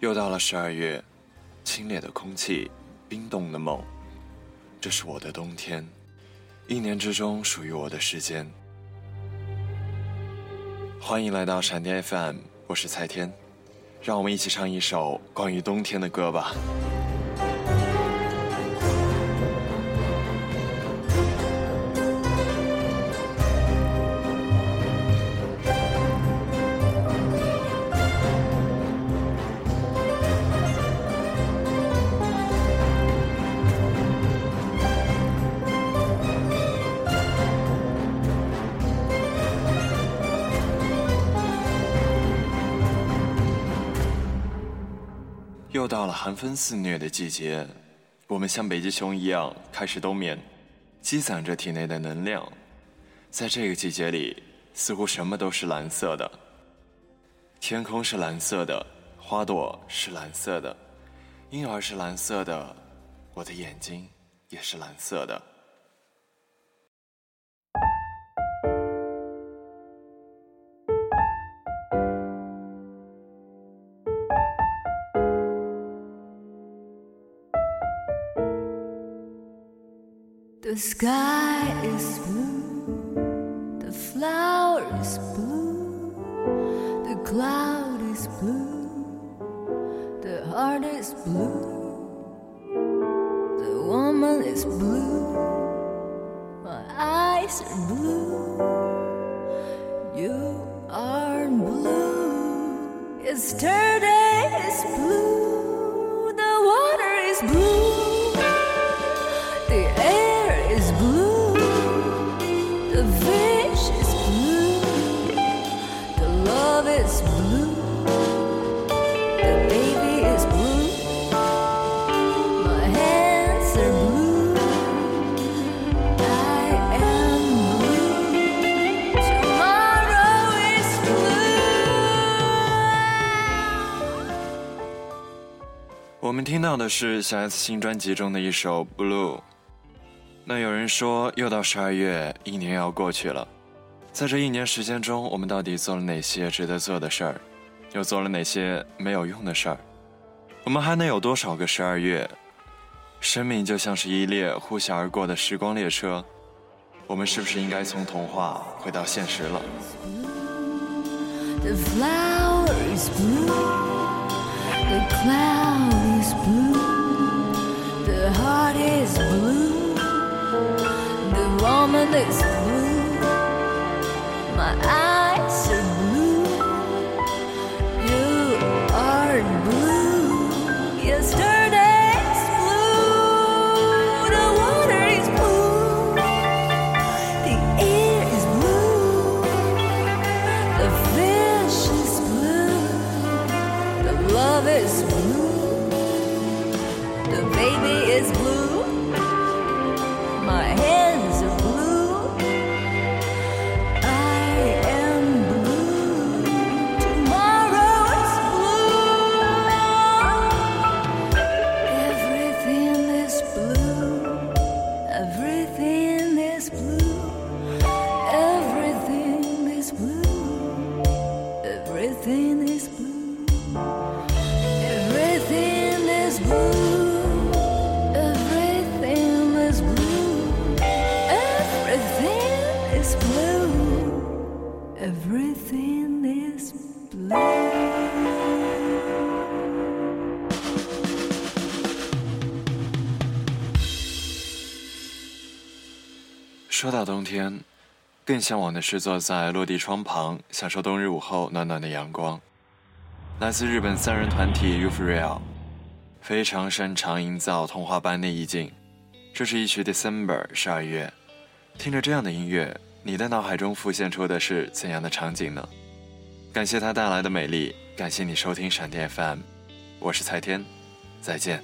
又到了十二月，清冽的空气，冰冻的梦，这是我的冬天，一年之中属于我的时间。欢迎来到闪电 FM，我是蔡天，让我们一起唱一首关于冬天的歌吧。到了寒风肆虐的季节，我们像北极熊一样开始冬眠，积攒着体内的能量。在这个季节里，似乎什么都是蓝色的，天空是蓝色的，花朵是蓝色的，婴儿是蓝色的，我的眼睛也是蓝色的。Sky is blue, the flower is blue, the cloud is blue, the heart is blue, the woman is blue, my eyes are blue, you are blue, yesterday is blue, 听到的是小 S 新专辑中的一首《Blue》。那有人说，又到十二月，一年要过去了。在这一年时间中，我们到底做了哪些值得做的事儿，又做了哪些没有用的事儿？我们还能有多少个十二月？生命就像是一列呼啸而过的时光列车，我们是不是应该从童话回到现实了？The is blue, the heart is blue, the woman is blue, my eyes the baby is blue, 说到冬天，更向往的是坐在落地窗旁，享受冬日午后暖暖的阳光。来自日本三人团体 UFOREAL，非常擅长营造童话般的意境。这是一曲 December 十二月，听着这样的音乐，你的脑海中浮现出的是怎样的场景呢？感谢它带来的美丽，感谢你收听闪电 FM，我是蔡天，再见。